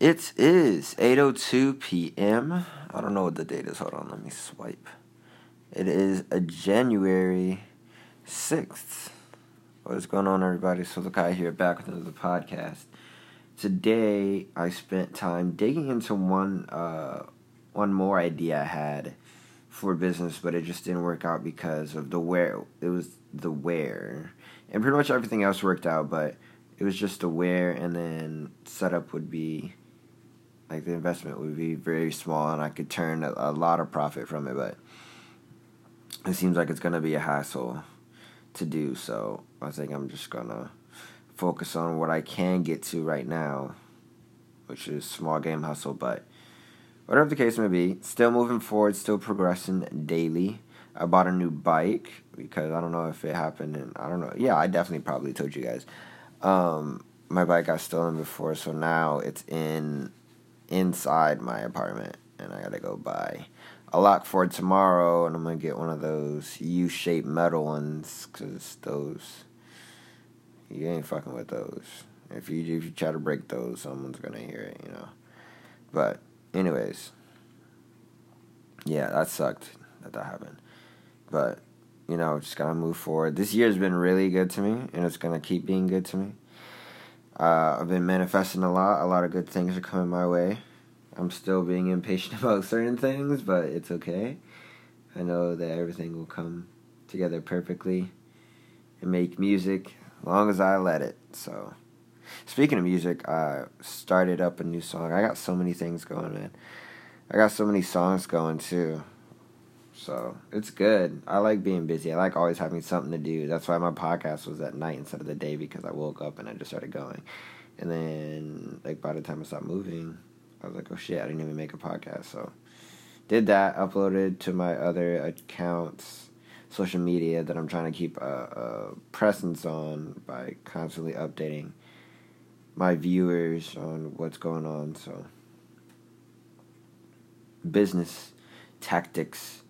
It is 8:02 p.m. I don't know what the date is. Hold on, let me swipe. It is a January 6th. What is going on, everybody? So the guy here back with another podcast. Today, I spent time digging into one uh, one more idea I had for business, but it just didn't work out because of the where. It was the where, and pretty much everything else worked out, but it was just the where, and then setup would be like the investment would be very small, and I could turn a, a lot of profit from it, but it seems like it's gonna be a hassle to do. So I think I'm just gonna focus on what I can get to right now, which is small game hustle. But whatever the case may be, still moving forward, still progressing daily. I bought a new bike because I don't know if it happened, and I don't know. Yeah, I definitely probably told you guys. Um, my bike got stolen before, so now it's in inside my apartment, and I gotta go buy a lock for tomorrow, and I'm gonna get one of those U-shaped metal ones, cause those you ain't fucking with those. If you if you try to break those, someone's gonna hear it, you know. But anyways, yeah, that sucked that that happened. But you know, just gotta move forward. This year's been really good to me, and it's gonna keep being good to me. Uh, I've been manifesting a lot. A lot of good things are coming my way. I'm still being impatient about certain things, but it's okay. I know that everything will come together perfectly and make music as long as I let it. So, speaking of music, I started up a new song. I got so many things going, man. I got so many songs going too. So it's good. I like being busy. I like always having something to do. That's why my podcast was at night instead of the day because I woke up and I just started going. And then like by the time I stopped moving, I was like, oh shit, I didn't even make a podcast. So did that, uploaded to my other accounts, social media that I'm trying to keep a, a presence on by constantly updating my viewers on what's going on. So business tactics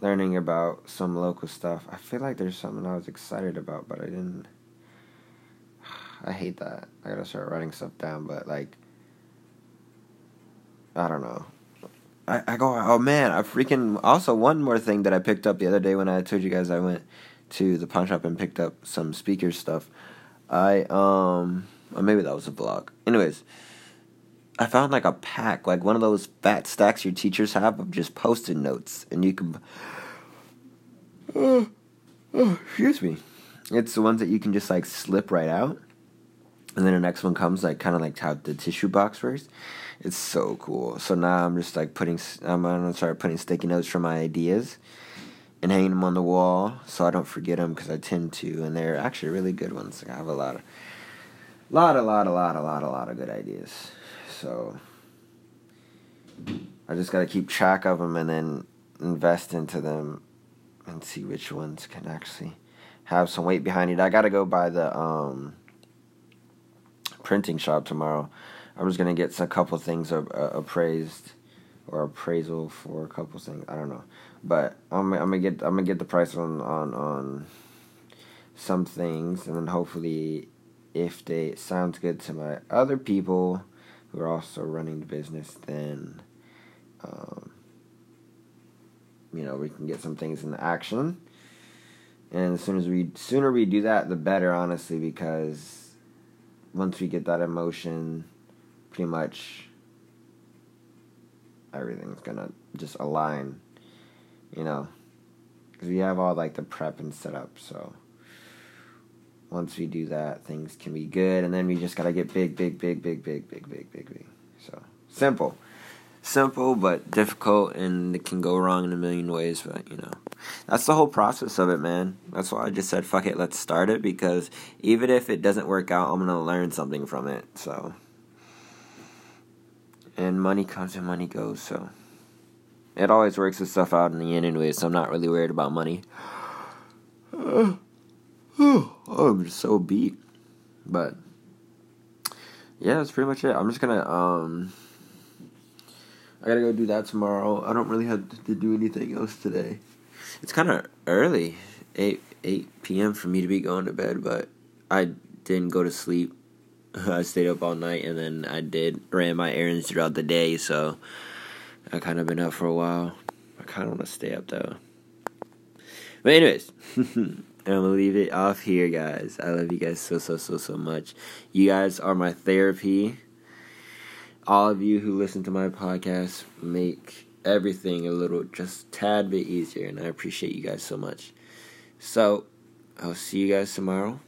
learning about some local stuff. I feel like there's something I was excited about, but I didn't. I hate that. I gotta start writing stuff down, but like, I don't know. I, I go, oh man, I freaking. Also, one more thing that I picked up the other day when I told you guys I went to the pawn shop and picked up some speaker stuff. I, um, or maybe that was a vlog. Anyways, I found like a pack, like one of those fat stacks your teachers have of just post-it notes, and you can. Oh, oh, excuse me. It's the ones that you can just like slip right out, and then the next one comes like kind of like how the tissue box works. It's so cool. So now I'm just like putting. I'm gonna start putting sticky notes for my ideas, and hanging them on the wall so I don't forget them because I tend to, and they're actually really good ones. Like I have a lot of, lot, a lot, a lot, a lot, a lot of good ideas so I just got to keep track of them and then invest into them and see which ones can actually have some weight behind it. I got to go by the um, printing shop tomorrow. I'm just gonna get a couple things appraised or appraisal for a couple things. I don't know, but I'm I'm gonna get I'm gonna get the price on on on some things, and then hopefully, if they sounds good to my other people who are also running the business, then um, you know we can get some things in action. And as soon as we sooner we do that, the better, honestly, because once we get that emotion, pretty much everything's gonna just align, you know, because we have all like the prep and setup, so once we do that, things can be good, and then we just gotta get big, big, big, big, big, big, big, big, big. So simple, simple but difficult, and it can go wrong in a million ways. But you know, that's the whole process of it, man. That's why I just said, "Fuck it, let's start it." Because even if it doesn't work out, I'm gonna learn something from it. So, and money comes and money goes. So, it always works itself out in the end, anyway. So I'm not really worried about money. oh, I'm just so beat. But yeah, that's pretty much it. I'm just gonna um I gotta go do that tomorrow. I don't really have to do anything else today. It's kind of early, eight eight p.m. for me to be going to bed, but I didn't go to sleep I stayed up all night and then I did ran my errands throughout the day, so I kind of been up for a while. I kind of want to stay up though. But anyways, I'm gonna leave it off here, guys. I love you guys so so so so much. You guys are my therapy. All of you who listen to my podcast make everything a little just tad bit easier, and I appreciate you guys so much. So I'll see you guys tomorrow,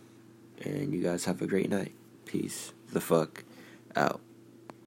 and you guys have a great night. Peace the fuck out.